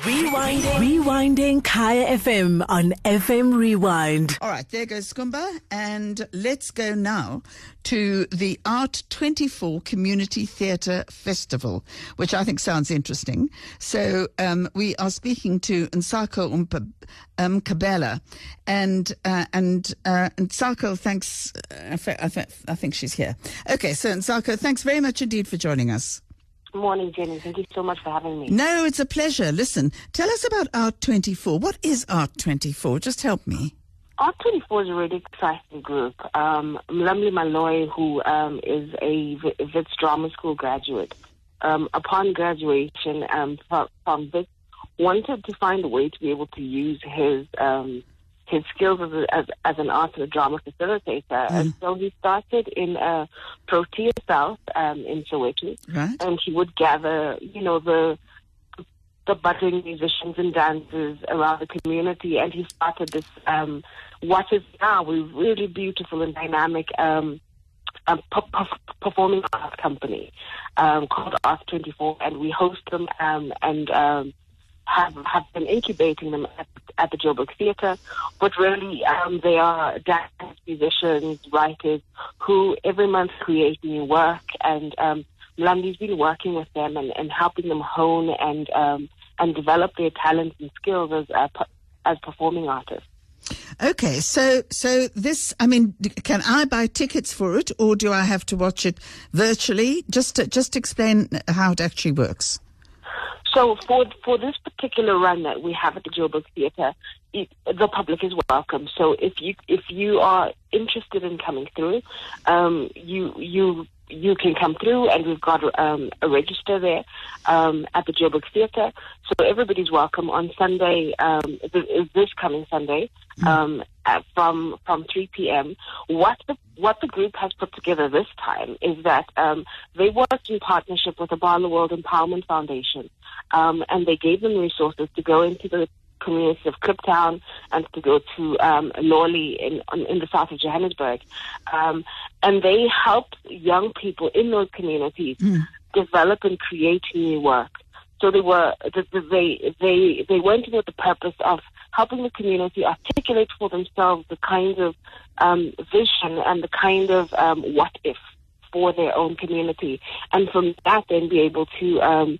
Rewinding. Rewinding Kaya FM on FM Rewind. All right, there goes Skumba. And let's go now to the Art 24 Community Theatre Festival, which I think sounds interesting. So um, we are speaking to Nsako Umpa, um, And, uh, and uh, Nsako, thanks. Uh, I, th- I think she's here. Okay, so Nsako, thanks very much indeed for joining us. Morning, Jenny. Thank you so much for having me. No, it's a pleasure. Listen, tell us about Art 24. What is Art 24? Just help me. Art 24 is a really exciting group. Um, Mlamli Malloy, who um, is a Wits Drama School graduate, um, upon graduation um, from, from wanted to find a way to be able to use his um, his skills as, a, as, as an art and drama facilitator. Mm. And so he started in uh, Protea South um, in Soweto. Right. And he would gather, you know, the the budding musicians and dancers around the community. And he started this, um, what is now a really beautiful and dynamic um, um, performing arts company um, called Art 24. And we host them um, and um, have have been incubating them at, at the Joburg Theatre, but really um, they are dance musicians, writers who every month create new work, and um, Mlamli's been working with them and, and helping them hone and um, and develop their talents and skills as uh, as performing artists. Okay, so so this, I mean, can I buy tickets for it, or do I have to watch it virtually? Just to, just explain how it actually works. So for for this particular run that we have at the Joburg Theatre, the public is welcome. So if you if you are interested in coming through, um, you you you can come through, and we've got um, a register there um, at the Joburg Theatre. So everybody's welcome on Sunday. Um, this coming Sunday mm. um, from from 3 p.m. What the what the group has put together this time is that um, they worked in partnership with the Barloworld Empowerment Foundation, um, and they gave them resources to go into the community of Kliptown and to go to um, Lawley in, in the south of Johannesburg. Um, and they helped young people in those communities mm. develop and create new work. So they were they they they went in with the purpose of helping the community articulate for themselves the kind of um, vision and the kind of um, what if for their own community, and from that then be able to um,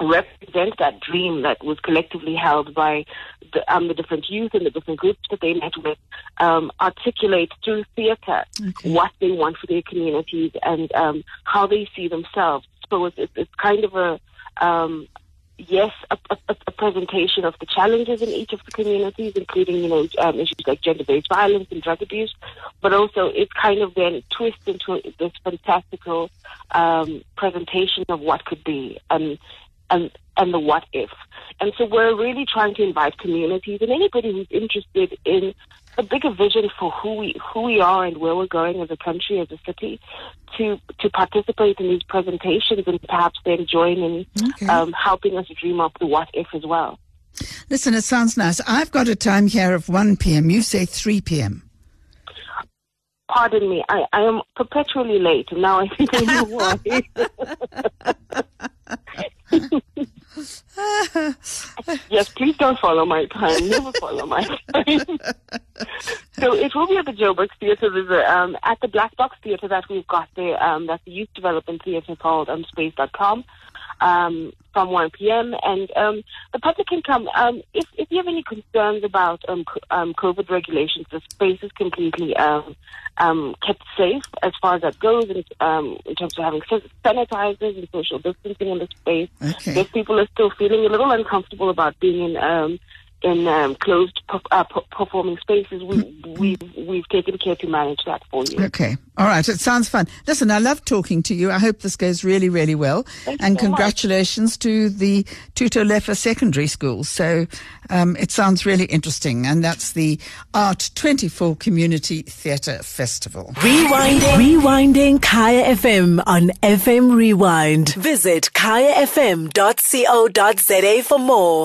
represent that dream that was collectively held by the, um, the different youth and the different groups that they met with, um, articulate through theatre okay. what they want for their communities and um, how they see themselves. So it's, it's kind of a um, yes, a, a, a, presentation of the challenges in each of the communities, including, you know, um, issues like gender-based violence and drug abuse, but also it's kind of then twist into this fantastical um, presentation of what could be. And and and the what if. And so we're really trying to invite communities and anybody who's interested in a bigger vision for who we who we are and where we're going as a country, as a city, to to participate in these presentations and perhaps then join in okay. um, helping us dream up the what if as well. Listen, it sounds nice. I've got a time here of 1 p.m. You say 3 p.m. Pardon me, I, I am perpetually late, now I think I know why. yes, please don't follow my time. Never follow my time. so it will be at the Joburg Theatre. There's a, um, at the Black Box Theatre that we've got there. Um, that's the youth development theatre called um, Space.com um, from 1 p.m. And um, the public can come. Um, if, if you have any concerns about um, um, COVID regulations, the space is completely um, um, kept safe as far as that goes in, um, in terms of having sanitizers and social distancing in the space. Okay. If people are still feeling a little uncomfortable about being in um, in um, closed uh, performing spaces, we, we've, we've taken care to manage that for you. Okay. All right. It sounds fun. Listen, I love talking to you. I hope this goes really, really well. Thank and so congratulations much. to the Thuto Lefa Secondary School. So um, it sounds really interesting. And that's the Art 24 Community Theatre Festival. Rewinding. Rewinding Kaya FM on FM Rewind. Visit kayafm.co.za for more.